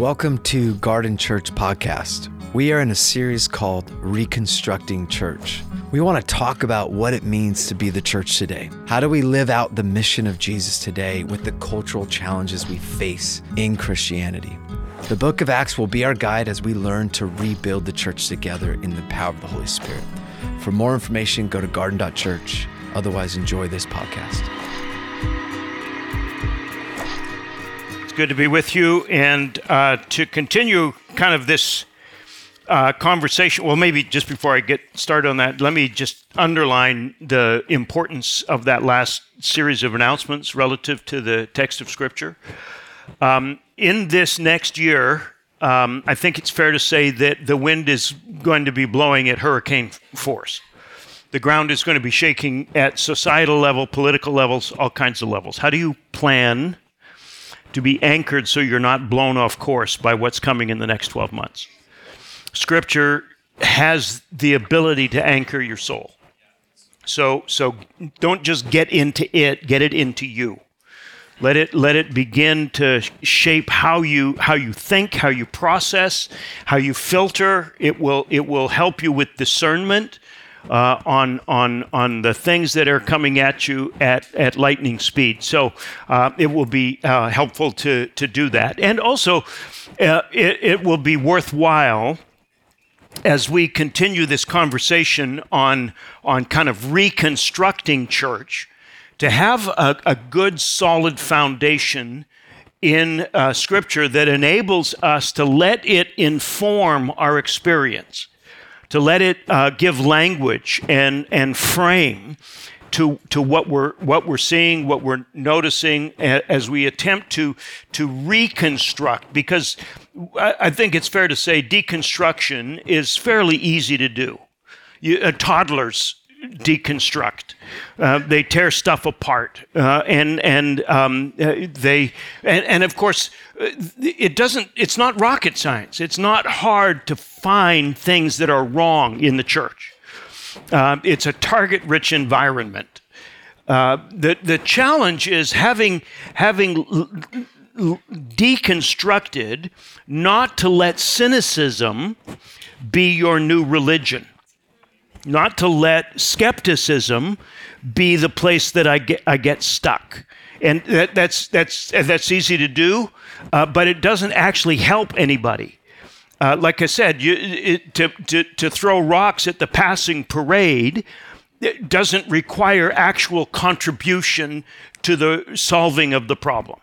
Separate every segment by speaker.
Speaker 1: Welcome to Garden Church Podcast. We are in a series called Reconstructing Church. We want to talk about what it means to be the church today. How do we live out the mission of Jesus today with the cultural challenges we face in Christianity? The book of Acts will be our guide as we learn to rebuild the church together in the power of the Holy Spirit. For more information, go to garden.church. Otherwise, enjoy this podcast.
Speaker 2: Good to be with you and uh, to continue kind of this uh, conversation. Well, maybe just before I get started on that, let me just underline the importance of that last series of announcements relative to the text of Scripture. Um, in this next year, um, I think it's fair to say that the wind is going to be blowing at hurricane force. The ground is going to be shaking at societal level, political levels, all kinds of levels. How do you plan to be anchored so you're not blown off course by what's coming in the next 12 months. Scripture has the ability to anchor your soul. So, so don't just get into it, get it into you. Let it, let it begin to shape how you, how you think, how you process, how you filter. It will, it will help you with discernment uh, on on on the things that are coming at you at, at lightning speed. So uh, it will be uh, helpful to to do that, and also uh, it, it will be worthwhile as we continue this conversation on on kind of reconstructing church to have a, a good solid foundation in uh, scripture that enables us to let it inform our experience to let it uh, give language and, and frame to, to what, we're, what we're seeing, what we're noticing as we attempt to, to reconstruct. Because I think it's fair to say deconstruction is fairly easy to do. You, uh, toddlers deconstruct. Uh, they tear stuff apart, uh, and and um, uh, they and, and of course uh, it doesn't. It's not rocket science. It's not hard to find things that are wrong in the church. Uh, it's a target-rich environment. Uh, the the challenge is having having deconstructed not to let cynicism be your new religion, not to let skepticism be the place that I get, I get stuck. And that, that's, that's, that's easy to do, uh, but it doesn't actually help anybody. Uh, like I said, you, it, to, to, to throw rocks at the passing parade doesn't require actual contribution to the solving of the problem.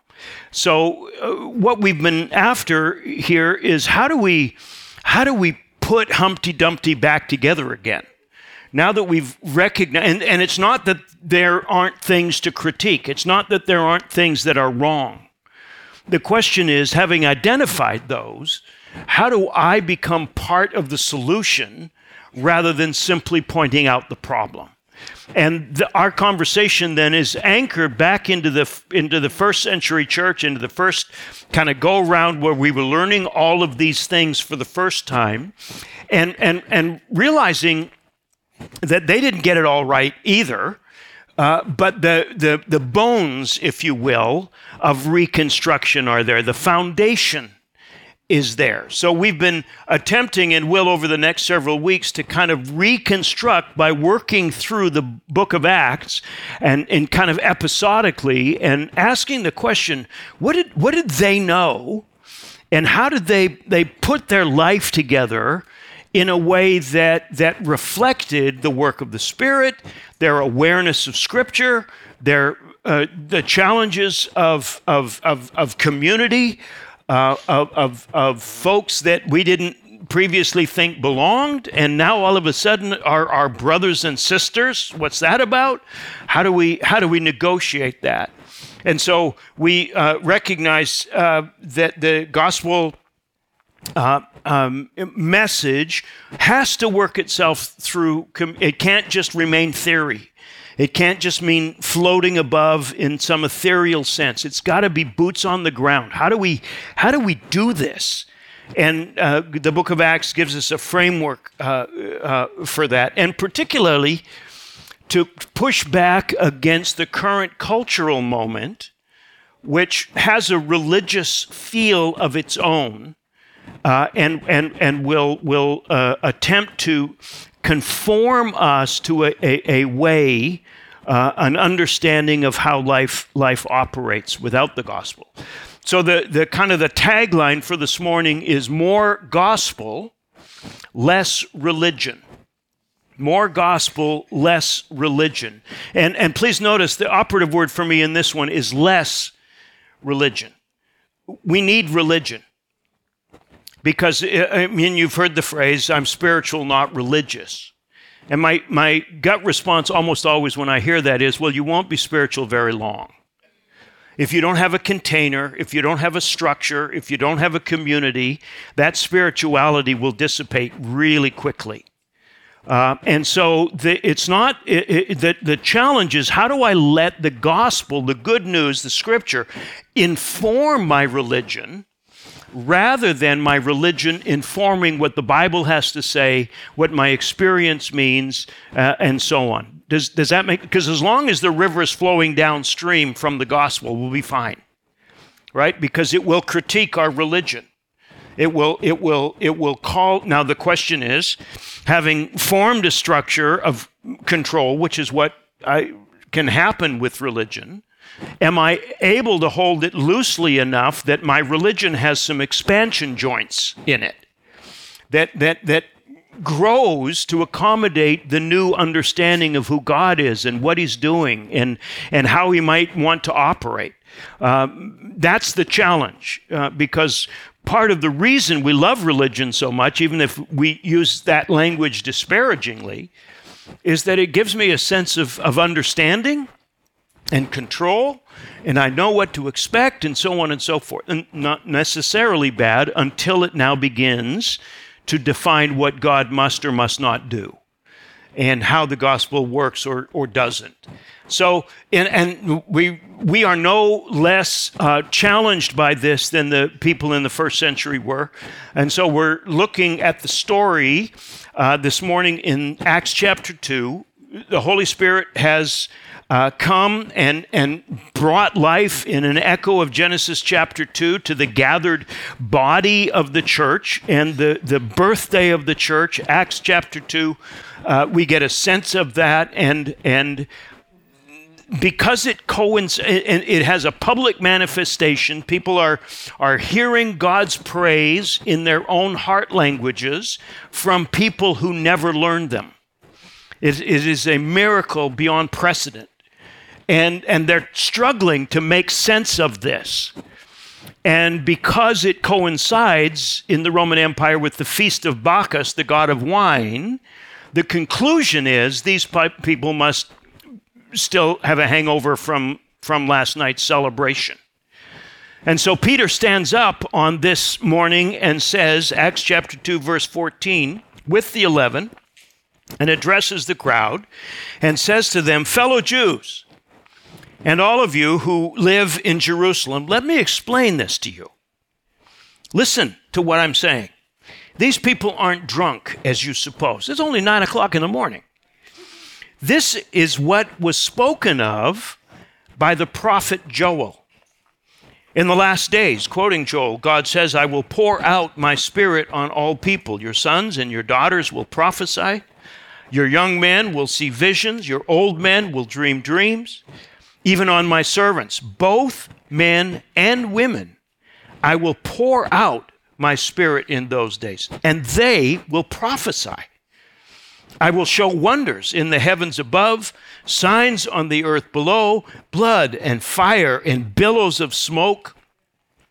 Speaker 2: So, uh, what we've been after here is how do we, how do we put Humpty Dumpty back together again? Now that we've recognized, and, and it's not that there aren't things to critique, it's not that there aren't things that are wrong. The question is, having identified those, how do I become part of the solution rather than simply pointing out the problem? And the, our conversation then is anchored back into the into the first century church, into the first kind of go around where we were learning all of these things for the first time, and and and realizing that they didn't get it all right either. Uh, but the, the, the bones, if you will, of reconstruction are there. The foundation is there. So we've been attempting and will over the next several weeks to kind of reconstruct by working through the book of Acts and, and kind of episodically and asking the question, what did, what did they know? And how did they, they put their life together in a way that, that reflected the work of the Spirit, their awareness of Scripture, their, uh, the challenges of, of, of, of community, uh, of, of, of folks that we didn't previously think belonged, and now all of a sudden are our brothers and sisters. What's that about? How do we how do we negotiate that? And so we uh, recognize uh, that the gospel uh, um, message has to work itself through. It can't just remain theory. It can't just mean floating above in some ethereal sense. It's got to be boots on the ground. How do we how do we do this? And uh, the book of Acts gives us a framework uh, uh, for that, and particularly to push back against the current cultural moment, which has a religious feel of its own, uh, and and and will will uh, attempt to conform us to a, a, a way, uh, an understanding of how life, life operates without the gospel. So the, the kind of the tagline for this morning is more gospel, less religion. More gospel, less religion. And, and please notice the operative word for me in this one is less religion. We need religion. Because, I mean, you've heard the phrase, I'm spiritual, not religious. And my, my gut response almost always when I hear that is, well, you won't be spiritual very long. If you don't have a container, if you don't have a structure, if you don't have a community, that spirituality will dissipate really quickly. Uh, and so the, it's not, it, it, the, the challenge is how do I let the gospel, the good news, the scripture, inform my religion rather than my religion informing what the Bible has to say, what my experience means, uh, and so on. Does, does that make because as long as the river is flowing downstream from the gospel, we'll be fine. Right? Because it will critique our religion. It will, it will, it will call. Now, the question is having formed a structure of control, which is what I, can happen with religion, Am I able to hold it loosely enough that my religion has some expansion joints in it? That, that, that grows to accommodate the new understanding of who God is and what He's doing and, and how He might want to operate. Uh, that's the challenge uh, because part of the reason we love religion so much, even if we use that language disparagingly, is that it gives me a sense of, of understanding and control, and I know what to expect, and so on and so forth. And not necessarily bad until it now begins to define what God must or must not do and how the gospel works or, or doesn't. So, and, and we, we are no less uh, challenged by this than the people in the first century were. And so we're looking at the story uh, this morning in Acts chapter 2. The Holy Spirit has uh, come and, and brought life in an echo of Genesis chapter 2 to the gathered body of the church and the, the birthday of the church, Acts chapter 2. Uh, we get a sense of that and, and because it coincides it has a public manifestation people are are hearing god's praise in their own heart languages from people who never learned them it, it is a miracle beyond precedent and and they're struggling to make sense of this and because it coincides in the roman empire with the feast of bacchus the god of wine the conclusion is these people must still have a hangover from, from last night's celebration. And so Peter stands up on this morning and says, Acts chapter 2, verse 14, with the 11, and addresses the crowd and says to them, Fellow Jews, and all of you who live in Jerusalem, let me explain this to you. Listen to what I'm saying. These people aren't drunk, as you suppose. It's only nine o'clock in the morning. This is what was spoken of by the prophet Joel. In the last days, quoting Joel, God says, I will pour out my spirit on all people. Your sons and your daughters will prophesy. Your young men will see visions. Your old men will dream dreams. Even on my servants, both men and women, I will pour out my spirit in those days, and they will prophesy. I will show wonders in the heavens above, signs on the earth below, blood and fire and billows of smoke.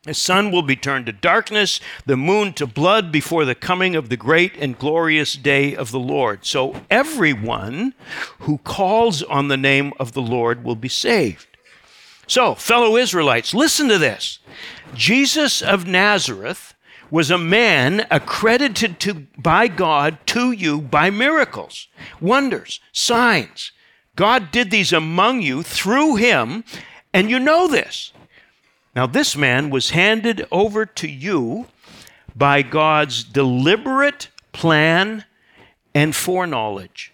Speaker 2: The sun will be turned to darkness, the moon to blood before the coming of the great and glorious day of the Lord. So everyone who calls on the name of the Lord will be saved. So, fellow Israelites, listen to this. Jesus of Nazareth was a man accredited to, by God to you by miracles, wonders, signs. God did these among you through him, and you know this. Now, this man was handed over to you by God's deliberate plan and foreknowledge.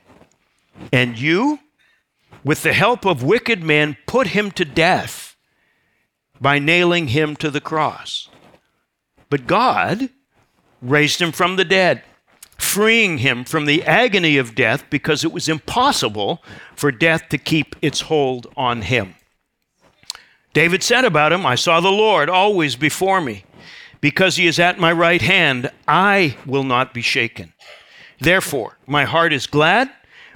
Speaker 2: And you, with the help of wicked men, put him to death by nailing him to the cross. But God raised him from the dead, freeing him from the agony of death because it was impossible for death to keep its hold on him. David said about him, I saw the Lord always before me. Because he is at my right hand, I will not be shaken. Therefore, my heart is glad,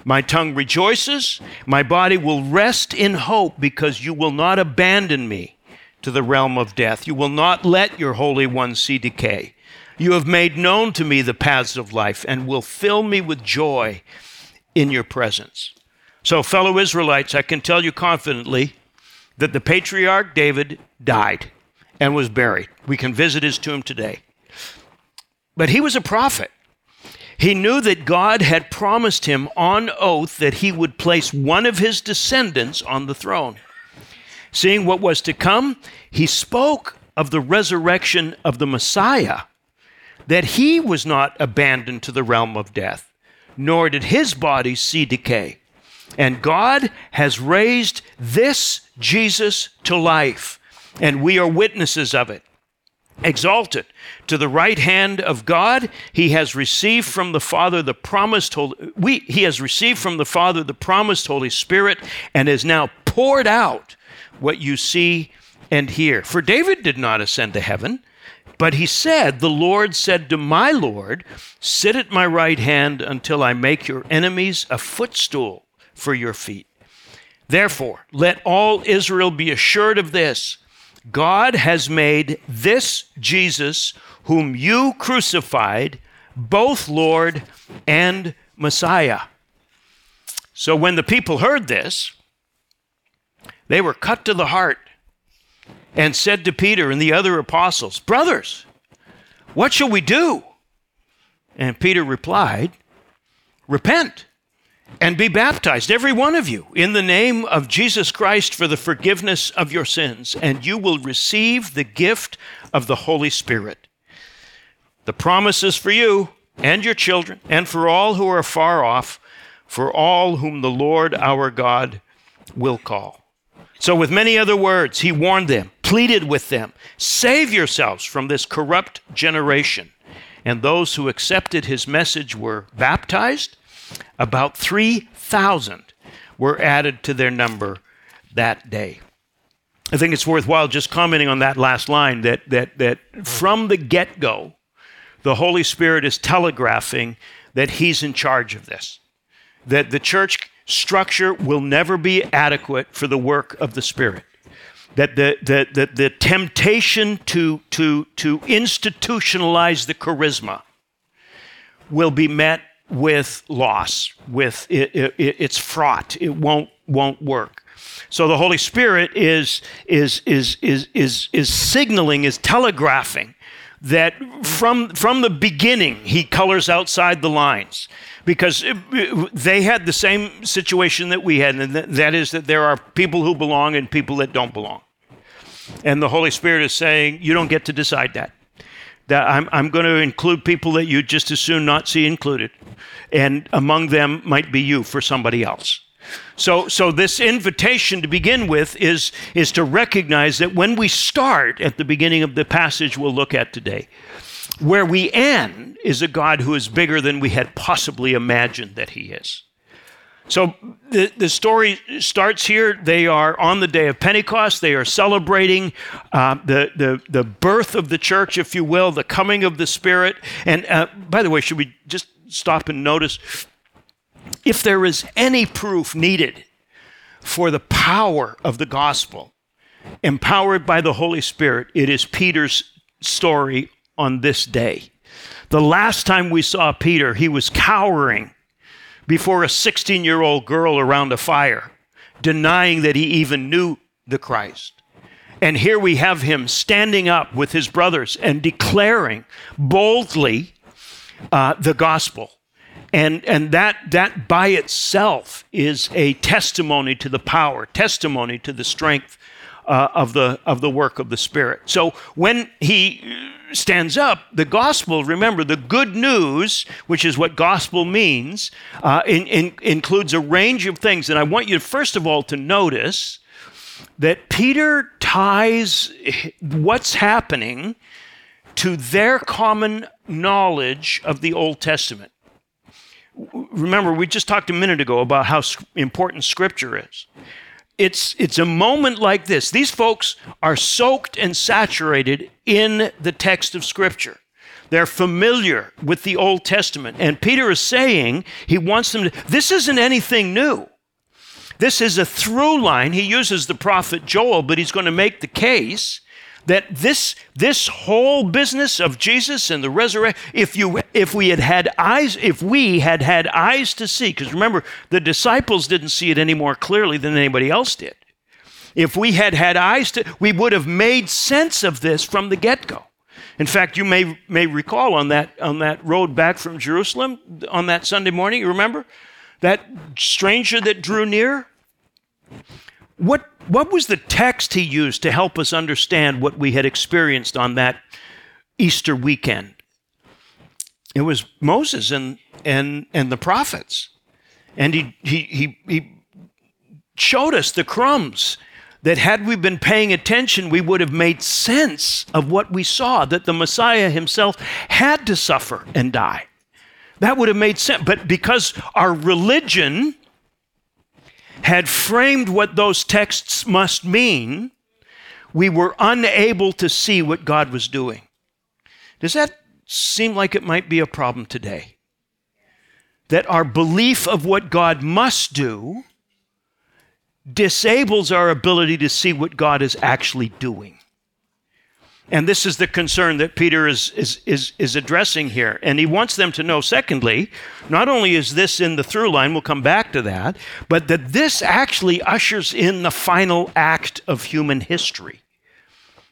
Speaker 2: my tongue rejoices, my body will rest in hope because you will not abandon me to the realm of death. You will not let your Holy One see decay. You have made known to me the paths of life and will fill me with joy in your presence. So, fellow Israelites, I can tell you confidently that the patriarch David died and was buried. We can visit his tomb today. But he was a prophet. He knew that God had promised him on oath that he would place one of his descendants on the throne. Seeing what was to come, he spoke of the resurrection of the Messiah, that he was not abandoned to the realm of death, nor did his body see decay. And God has raised this Jesus to life, and we are witnesses of it. Exalted to the right hand of God, he has received from the Father the promised Holy we he has received from the Father the promised Holy Spirit and is now poured out what you see and hear. For David did not ascend to heaven, but he said, The Lord said to my Lord, Sit at my right hand until I make your enemies a footstool for your feet. Therefore, let all Israel be assured of this God has made this Jesus, whom you crucified, both Lord and Messiah. So when the people heard this, they were cut to the heart and said to Peter and the other apostles, Brothers, what shall we do? And Peter replied, Repent and be baptized, every one of you, in the name of Jesus Christ for the forgiveness of your sins, and you will receive the gift of the Holy Spirit. The promise is for you and your children, and for all who are far off, for all whom the Lord our God will call. So, with many other words, he warned them, pleaded with them, save yourselves from this corrupt generation. And those who accepted his message were baptized. About 3,000 were added to their number that day. I think it's worthwhile just commenting on that last line that, that, that from the get go, the Holy Spirit is telegraphing that He's in charge of this, that the church structure will never be adequate for the work of the Spirit. That the, the, the, the temptation to, to, to institutionalize the charisma will be met with loss, with it, it, it's fraught, it won't, won't work. So the Holy Spirit is, is, is, is, is, is signaling, is telegraphing that from, from the beginning, he colors outside the lines because uh, uh, they had the same situation that we had, and that is that there are people who belong and people that don't belong. And the Holy Spirit is saying, You don't get to decide that. That I'm, I'm going to include people that you just as soon not see included. And among them might be you for somebody else. So, so this invitation to begin with is, is to recognize that when we start at the beginning of the passage we'll look at today, where we end is a God who is bigger than we had possibly imagined that he is. So the, the story starts here. They are on the day of Pentecost. They are celebrating uh, the, the, the birth of the church, if you will, the coming of the Spirit. And uh, by the way, should we just stop and notice if there is any proof needed for the power of the gospel, empowered by the Holy Spirit, it is Peter's story on this day. The last time we saw Peter, he was cowering before a 16 year old girl around a fire, denying that he even knew the Christ. And here we have him standing up with his brothers and declaring boldly uh, the gospel. And, and that, that by itself is a testimony to the power, testimony to the strength uh, of, the, of the work of the Spirit. So when he stands up, the gospel, remember, the good news, which is what gospel means, uh, in, in, includes a range of things. And I want you, first of all, to notice that Peter ties what's happening to their common knowledge of the Old Testament remember, we just talked a minute ago about how important Scripture is. It's, it's a moment like this. These folks are soaked and saturated in the text of Scripture. They're familiar with the Old Testament. And Peter is saying he wants them to, this isn't anything new. This is a through line. He uses the prophet Joel, but he's going to make the case that this, this whole business of Jesus and the resurrection, if, you, if we had had eyes, if we had had eyes to see, because remember, the disciples didn't see it any more clearly than anybody else did. If we had had eyes to, we would have made sense of this from the get go. In fact, you may, may recall on that, on that road back from Jerusalem on that Sunday morning, you remember? That stranger that drew near? What, what was the text he used to help us understand what we had experienced on that Easter weekend? It was Moses and, and, and the prophets. And he, he, he, he showed us the crumbs that had we been paying attention, we would have made sense of what we saw that the Messiah himself had to suffer and die. That would have made sense. But because our religion had framed what those texts must mean, we were unable to see what God was doing. Does that seem like it might be a problem today? That our belief of what God must do disables our ability to see what God is actually doing. And this is the concern that Peter is, is, is, is addressing here. And he wants them to know, secondly, not only is this in the through line, we'll come back to that, but that this actually ushers in the final act of human history.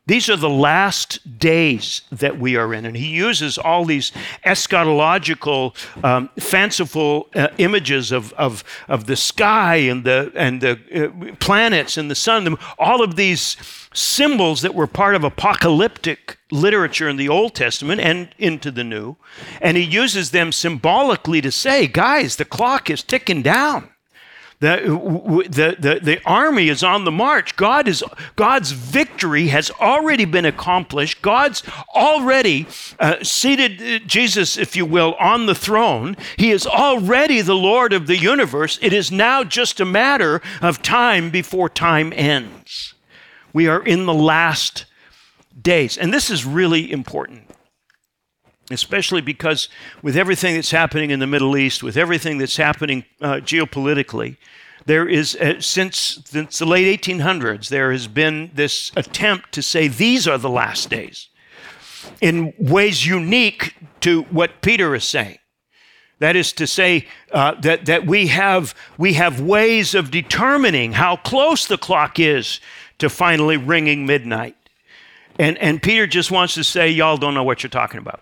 Speaker 2: These are the last days that we are in. And he uses all these eschatological, um, fanciful uh, images of, of, of the sky and the, and the uh, planets and the sun, all of these symbols that were part of apocalyptic literature in the Old Testament and into the New. And he uses them symbolically to say, guys, the clock is ticking down. The, the, the, the army is on the march. God is, God's victory has already been accomplished. God's already uh, seated uh, Jesus, if you will, on the throne. He is already the Lord of the universe. It is now just a matter of time before time ends. We are in the last days. And this is really important especially because with everything that's happening in the Middle East, with everything that's happening uh, geopolitically, there is, uh, since, since the late 1800s, there has been this attempt to say these are the last days in ways unique to what Peter is saying. That is to say, uh, that, that we, have, we have ways of determining how close the clock is to finally ringing midnight. And, and Peter just wants to say, y'all don't know what you're talking about.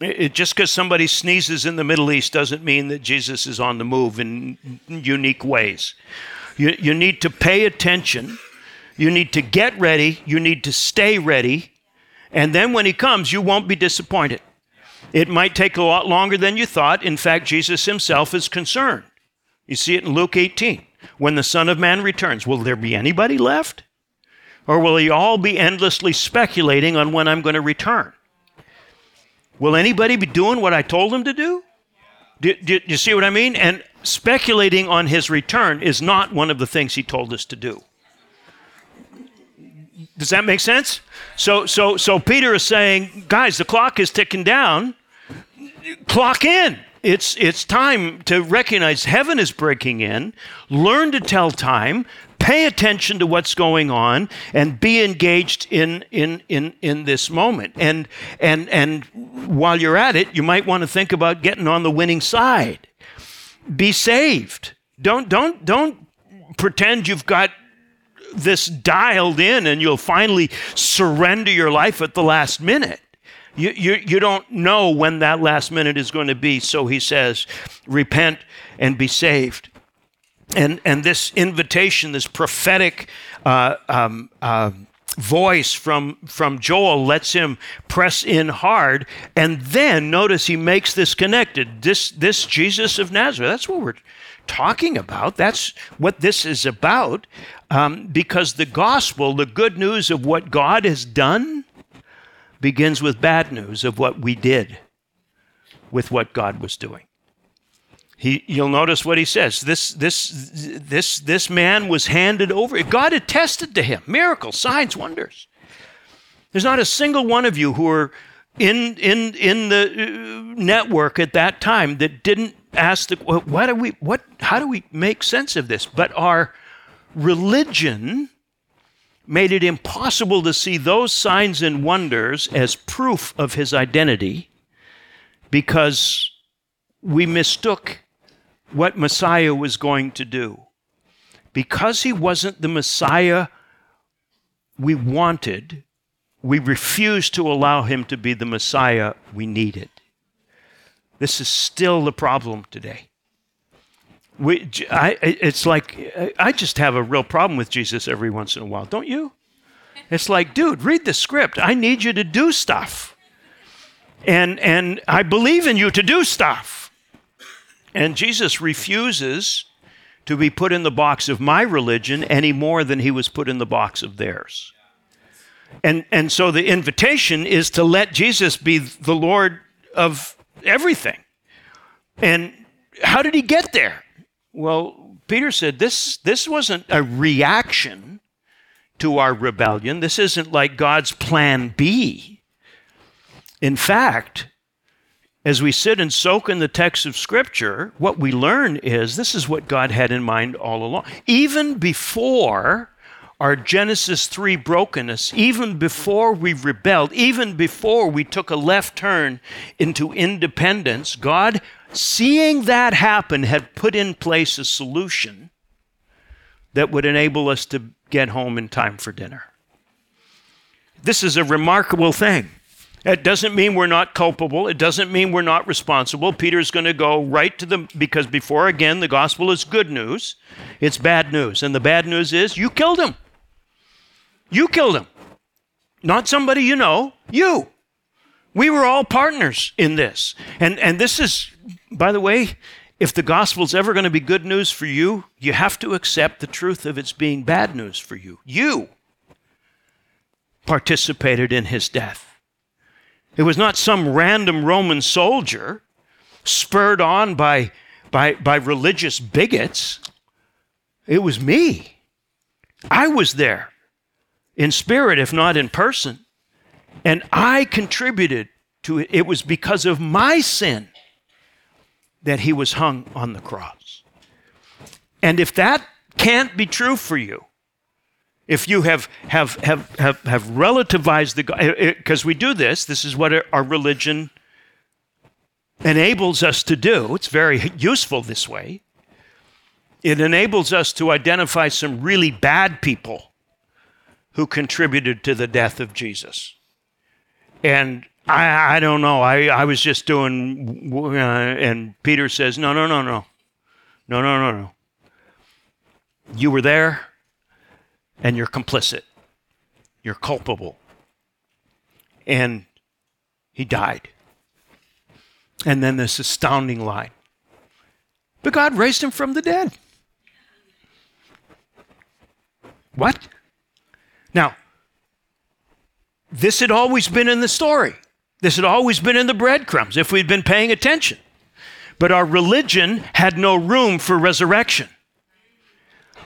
Speaker 2: It, just because somebody sneezes in the Middle East doesn't mean that Jesus is on the move in unique ways. You, you need to pay attention. You need to get ready. You need to stay ready. And then when he comes, you won't be disappointed. It might take a lot longer than you thought. In fact, Jesus himself is concerned. You see it in Luke 18. When the Son of Man returns, will there be anybody left? Or will he all be endlessly speculating on when I'm going to return? Will anybody be doing what I told them to do? Do, do, do, you see what I mean? And speculating on his return is not one of the things he told us to do. Does that make sense? So, so, so Peter is saying, guys, the clock is ticking down. Clock in. It's, it's time to recognize heaven is breaking in. Learn to tell time pay attention to what's going on and be engaged in in in in this moment. And and and while you're at it you might want to think about getting on the winning side. Be saved. Don't don't don't pretend you've got this dialed in and you'll finally surrender your life at the last minute. You, you, you don't know when that last minute is going to be so he says repent and be saved and and this invitation, this prophetic uh, um, uh, voice from from Joel lets him press in hard, and then notice he makes this connected. This this Jesus of Nazareth. That's what we're talking about. That's what this is about, um, because the gospel, the good news of what God has done, begins with bad news of what we did with what God was doing. He, you'll notice what he says. This, this, this, this man was handed over. God attested to him. Miracles, signs, wonders. There's not a single one of you who are in, in, in the uh, network at that time that didn't ask the, what do we, what, how do we make sense of this? But our religion made it impossible to see those signs and wonders as proof of his identity because we mistook what Messiah was going to do. Because he wasn't the Messiah we wanted, we refused to allow him to be the Messiah we needed. This is still the problem today. We, I, it's like I just have a real problem with Jesus every once in a while, don't you? It's like, dude, read the script. I need you to do stuff. And, and I believe in you to do stuff. And Jesus refuses to be put in the box of my religion any more than he was put in the box of theirs. And, and so the invitation is to let Jesus be the Lord of everything. And how did he get there? Well, Peter said this, this wasn't a reaction to our rebellion. This isn't like God's plan B. In fact, as we sit and soak in the text of Scripture, what we learn is this is what God had in mind all along. Even before our Genesis 3 brokenness, even before we rebelled, even before we took a left turn into independence, God, seeing that happen, had put in place a solution that would enable us to get home in time for dinner. This is a remarkable thing. It doesn't mean we're not culpable. It doesn't mean we're not responsible. Peter's going to go right to the, because before, again, the gospel is good news, it's bad news. And the bad news is you killed him. You killed him. Not somebody you know, you. We were all partners in this. And, and this is, by the way, if the gospel's ever going to be good news for you, you have to accept the truth of its being bad news for you. You participated in his death. It was not some random Roman soldier spurred on by, by, by religious bigots. It was me. I was there in spirit, if not in person. And I contributed to it. It was because of my sin that he was hung on the cross. And if that can't be true for you, if you have have have have, have relativized the because we do this, this is what our religion enables us to do. It's very useful this way. It enables us to identify some really bad people who contributed to the death of Jesus. And I, I don't know. I, I was just doing, uh, and Peter says, no, no, no, no. No, no, no, no. You were there and you're complicit. You're culpable. And he died. And then this astounding line. But God raised him from the dead. What? Now, this had always been in the story. This had always been in the breadcrumbs if we'd been paying attention. But our religion had no room for resurrection.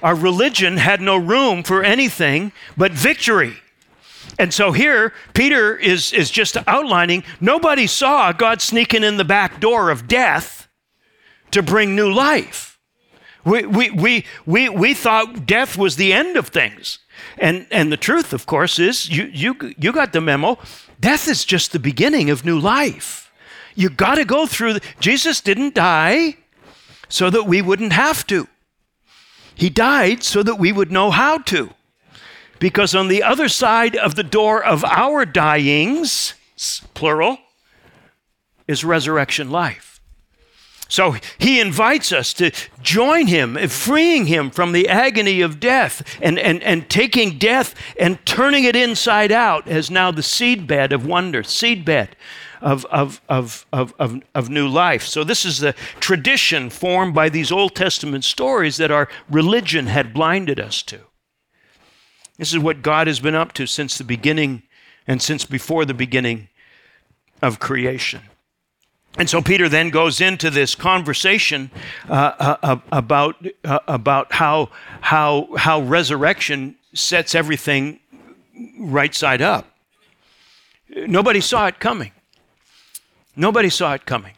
Speaker 2: Our religion had no room for anything but victory. And so here, Peter is, is just outlining nobody saw God sneaking in the back door of death to bring new life. We, we, we, we, we thought death was the end of things. And, and the truth, of course, is you, you, you got the memo. Death is just the beginning of new life. You got to go through. The, Jesus didn't die so that we wouldn't have to. He died so that we would know how to. Because on the other side of the door of our dyings, plural, is resurrection life. So he invites us to join him, freeing him from the agony of death and, and, and taking death and turning it inside out as now the seedbed of wonder, seedbed of, of, of, of, of, of new life. So this is the tradition formed by these Old Testament stories that our religion had blinded us to. This is what God has been up to since the beginning and since before the beginning of creation. And so Peter then goes into this conversation uh, uh, uh, about, uh, about how, how, how resurrection sets everything right side up. Nobody saw it coming. Nobody saw it coming.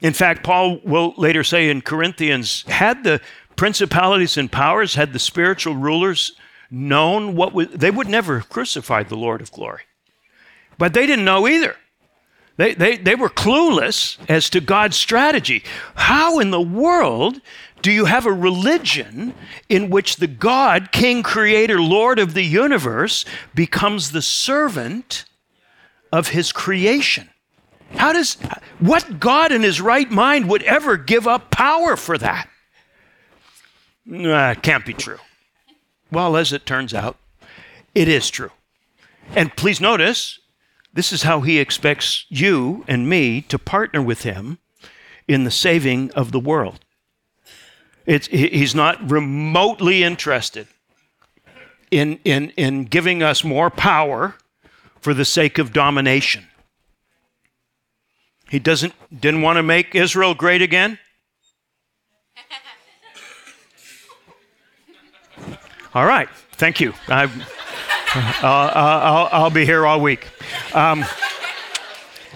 Speaker 2: In fact, Paul will later say in Corinthians had the principalities and powers, had the spiritual rulers known what was, they would never have crucified the Lord of glory. But they didn't know either. They, they, they were clueless as to God's strategy. How in the world do you have a religion in which the God, King, Creator, Lord of the universe, becomes the servant of his creation? How does, what God in his right mind would ever give up power for that? Nah, can't be true. Well, as it turns out, it is true. And please notice, this is how he expects you and me to partner with him in the saving of the world. It's, he's not remotely interested in, in, in giving us more power for the sake of domination. He doesn't didn't want to make Israel great again. All right, thank you. I, uh, I'll, I'll, be here all week. Um,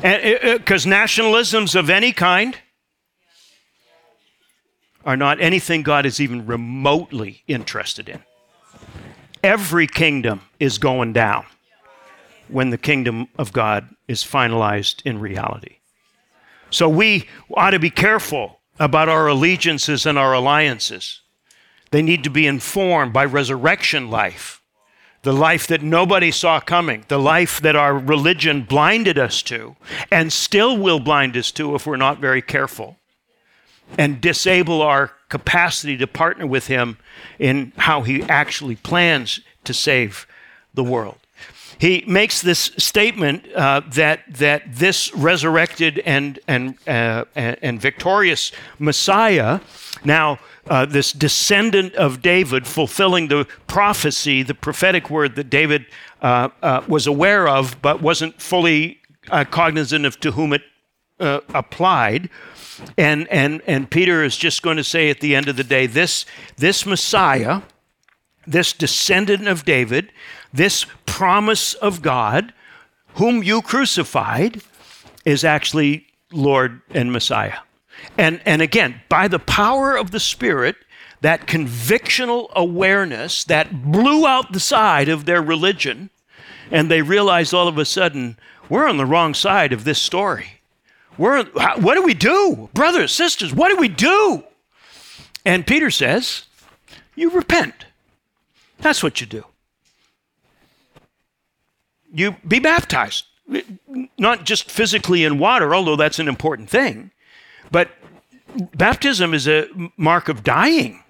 Speaker 2: because nationalisms of any kind are not anything God is even remotely interested in. Every kingdom is going down when the kingdom of God is finalized in reality. So we ought to be careful about our allegiances and our alliances. They need to be informed by resurrection life the life that nobody saw coming, the life that our religion blinded us to, and still will blind us to if we're not very careful, and disable our capacity to partner with Him in how He actually plans to save the world. He makes this statement uh, that that this resurrected and and uh, and victorious Messiah, now uh, this descendant of David, fulfilling the prophecy, the prophetic word that David uh, uh, was aware of, but wasn't fully uh, cognizant of to whom it applied. And and and Peter is just going to say at the end of the day, this this Messiah, this descendant of David this promise of God, whom you crucified, is actually Lord and Messiah. And, and again, by the power of the Spirit, that convictional awareness that blew out the side of their religion, and they realized all of a sudden, we're on the wrong side of this story. We're, what do we do? Brothers, sisters, what do we do? And Peter says, You repent. That's what you do you be baptized. Not just physically in water, although that's an important thing, but baptism is a mark of dying.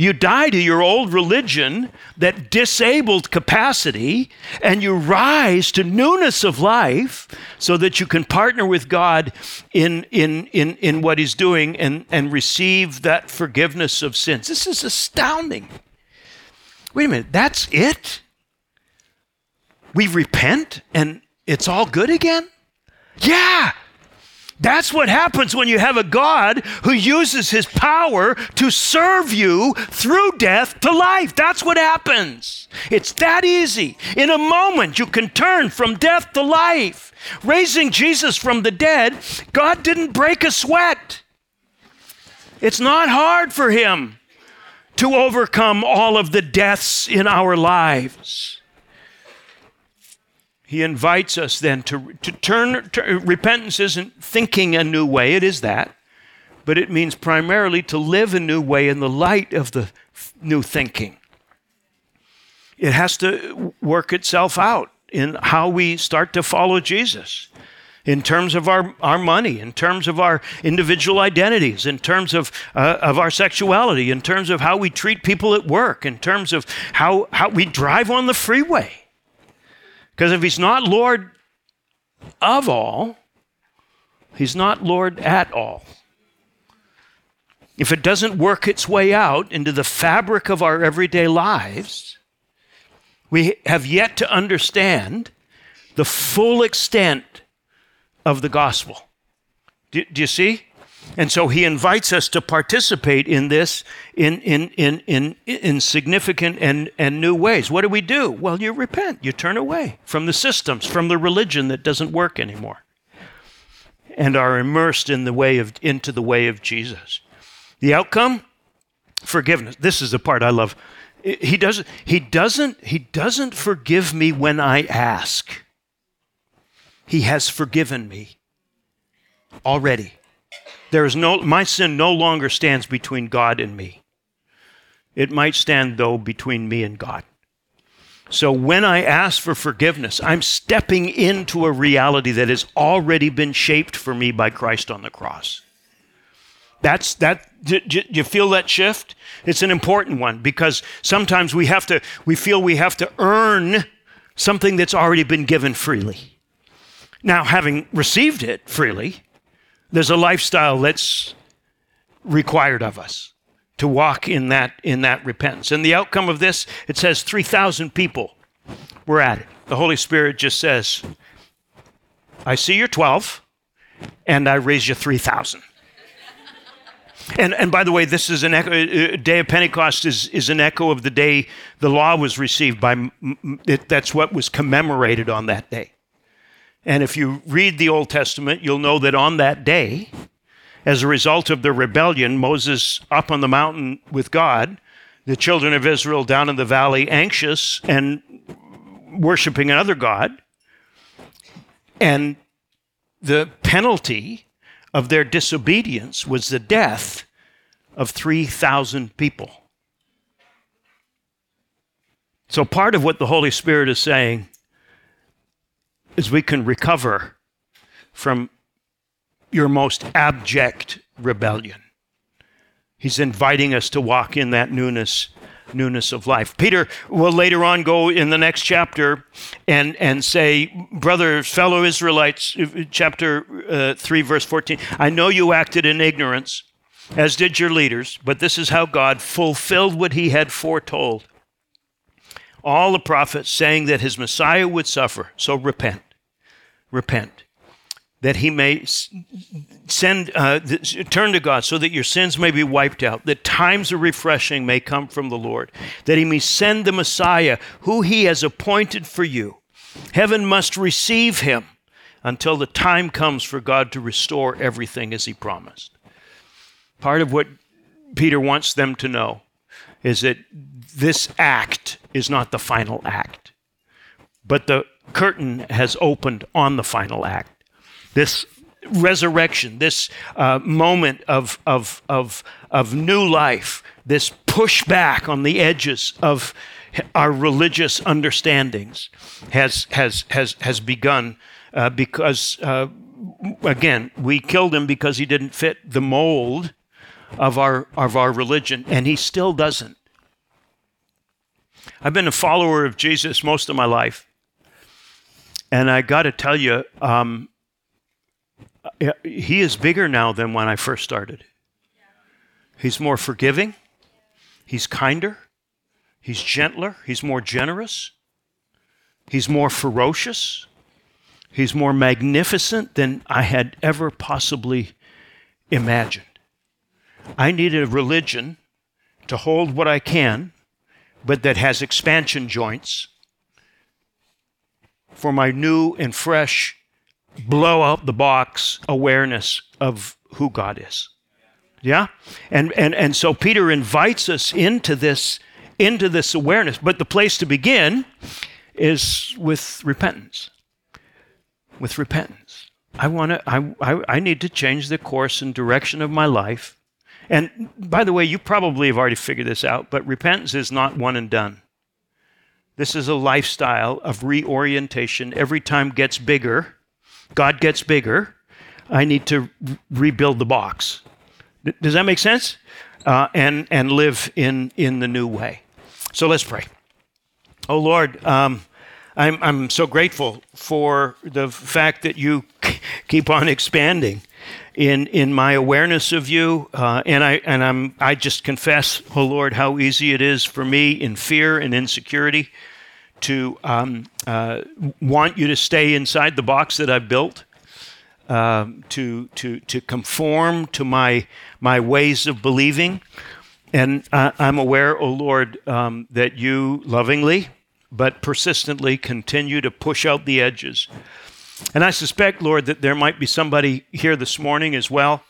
Speaker 2: You die to your old religion that disabled capacity, and you rise to newness of life so that you can partner with God in, in, in, in what He's doing and, and receive that forgiveness of sins. This is astounding. Wait a minute, that's it? We repent and it's all good again? Yeah. That's what happens when you have a God who uses his power to serve you through death to life. That's what happens. It's that easy. In a moment, you can turn from death to life. Raising Jesus from the dead, God didn't break a sweat. It's not hard for him to overcome all of the deaths in our lives he invites us then to, to turn, to, repentance isn't thinking a new way, it is that, but it means primarily to live a new way in the light of the new thinking. It has to work itself out in how we start to follow Jesus in terms of our, our money, in terms of our individual identities, in terms of, uh, of our sexuality, in terms of how we treat people at work, in terms of how, how we drive on the freeway. Because if he's not Lord of all, he's not Lord at all. If it doesn't work its way out into the fabric of our everyday lives, we have yet to understand the full extent of the gospel. Do, do you see? And so he invites us to participate in this in, in, in, in, in significant and, and new ways. What do we do? Well, you repent, you turn away from the systems, from the religion that doesn't work anymore, and are immersed in the way of, into the way of Jesus. The outcome? Forgiveness. This is the part I love. He doesn't, he doesn't, he doesn't forgive me when I ask. He has forgiven me already. There is no, my sin no longer stands between God and me. It might stand, though, between me and God. So when I ask for forgiveness, I'm stepping into a reality that has already been shaped for me by Christ on the cross. That's that. Do, do you feel that shift? It's an important one because sometimes we have to. We feel we have to earn something that's already been given freely. Now, having received it freely, there's a lifestyle that's required of us to walk in that in that repentance. And the outcome of this, it says 3,000 people were at it. The Holy Spirit just says, I see you're 12, and I raise you 3,000. And, and by the way, this is an echo, uh, day of Pentecost is, is an echo of the day the law was received by, it, that's what was commemorated on that day. And if you read the Old Testament, you'll know that on that day, as a result of the rebellion, Moses up on the mountain with God, the children of Israel down in the valley, anxious and worshiping another God. And the penalty of their disobedience was the death of 3,000 people. So, part of what the Holy Spirit is saying is we can recover from your most abject rebellion. He's inviting us to walk in that newness newness of life. Peter will later on go in the next chapter and, and say, Brothers, fellow Israelites, chapter uh, 3, verse 14, I know you acted in ignorance, as did your leaders, but this is how God fulfilled what he had foretold. All the prophets saying that his Messiah would suffer. So repent. Repent that he may send uh, turn to God so that your sins may be wiped out, that times of refreshing may come from the Lord, that he may send the Messiah who he has appointed for you. Heaven must receive him until the time comes for God to restore everything as he promised. Part of what Peter wants them to know is that this act is not the final act, but the curtain has opened on the final act this resurrection, this uh, moment of, of, of, of new life, this pushback on the edges of our religious understandings has, has, has, has begun uh, because, uh, again, we killed him because he didn't fit the mold of our, of our religion, and he still doesn't. I've been a follower of Jesus most of my life. And I got to tell you, um, he is bigger now than when I first started. He's more forgiving. He's kinder. He's gentler. He's more generous. He's more ferocious. He's more magnificent than I had ever possibly imagined. I need a religion to hold what I can, but that has expansion joints for my new and fresh blow out the box awareness of who God is. Yeah? And and and so Peter invites us into this into this awareness, but the place to begin is with repentance. With repentance. I want to I, I I need to change the course and direction of my life. And by the way, you probably have already figured this out, but repentance is not one and done. This is a lifestyle of reorientation. Every time gets bigger God gets bigger, I need to rebuild the box. Does that make sense? Uh, and and live in in the new way. So let's pray. Oh Lord, um, I'm I'm so grateful for the fact that you keep on expanding in in my awareness of you, uh, and I and I'm I just confess, oh Lord, how easy it is for me in fear and insecurity to um, uh, want you to stay inside the box that I've built, um, to, to, to conform to my, my ways of believing. And uh, I'm aware, O oh Lord, um, that you lovingly but persistently continue to push out the edges. And I suspect, Lord, that there might be somebody here this morning as well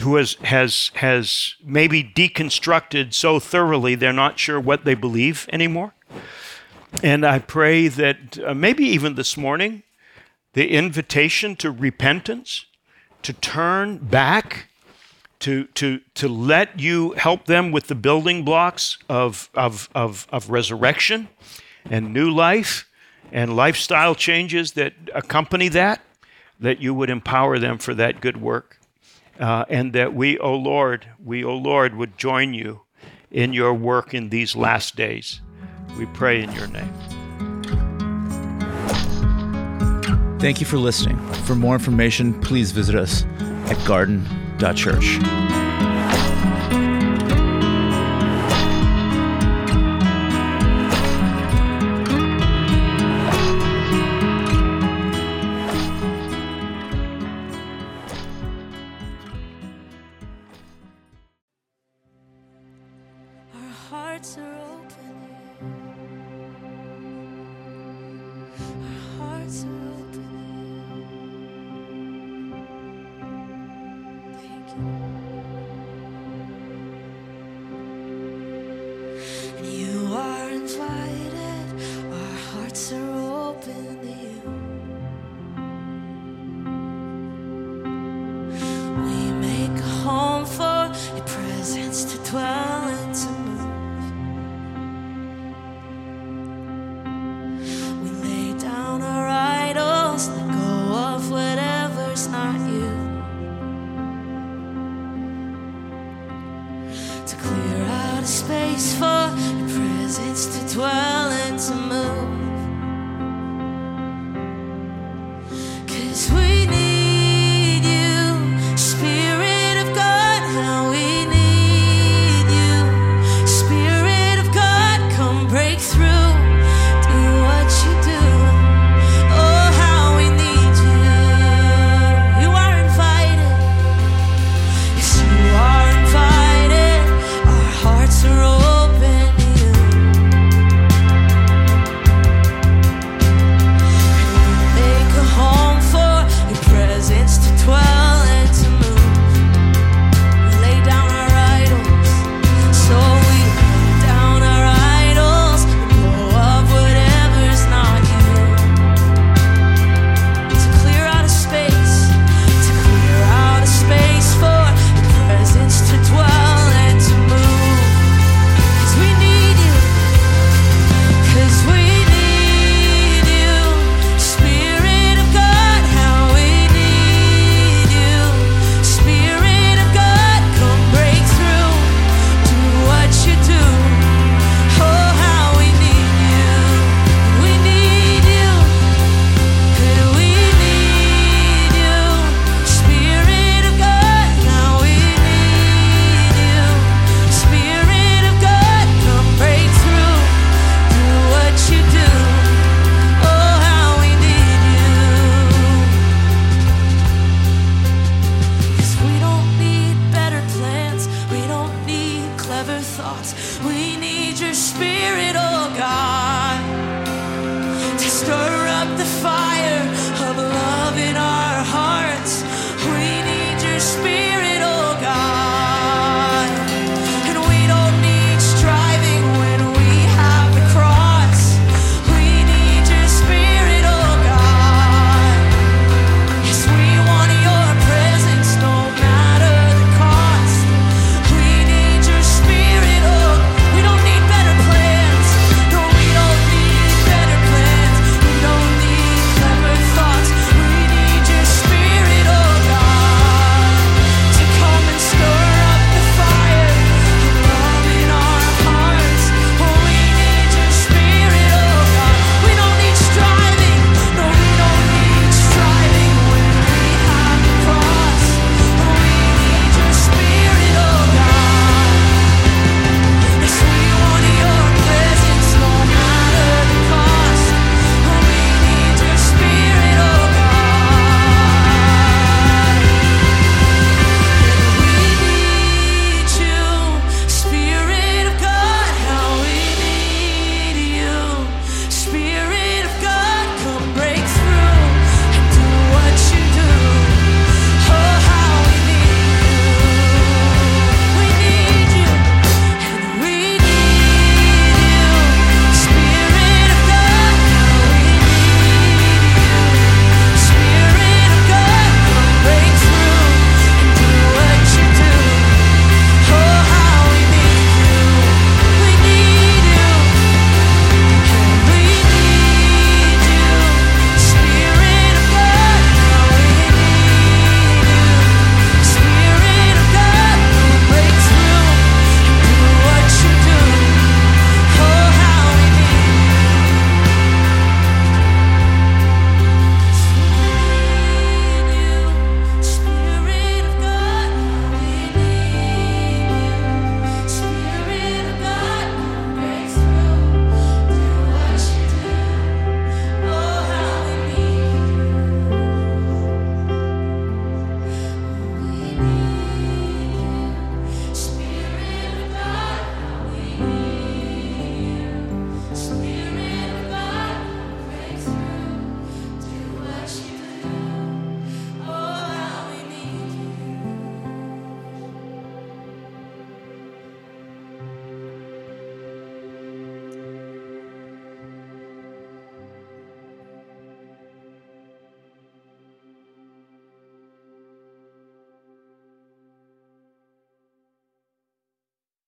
Speaker 2: who has, has, has maybe deconstructed so thoroughly they're not sure what they believe anymore. And I pray that uh, maybe even this morning, the invitation to repentance, to turn back, to, to, to let you help them with the building blocks of, of, of, of resurrection and new life and lifestyle changes that accompany that, that you would empower them for that good work. Uh, and that we, O oh Lord, we, O oh Lord, would join you in your work in these last days. We pray in your name.
Speaker 3: Thank you for listening. For more information, please visit us at garden.church.
Speaker 4: We are down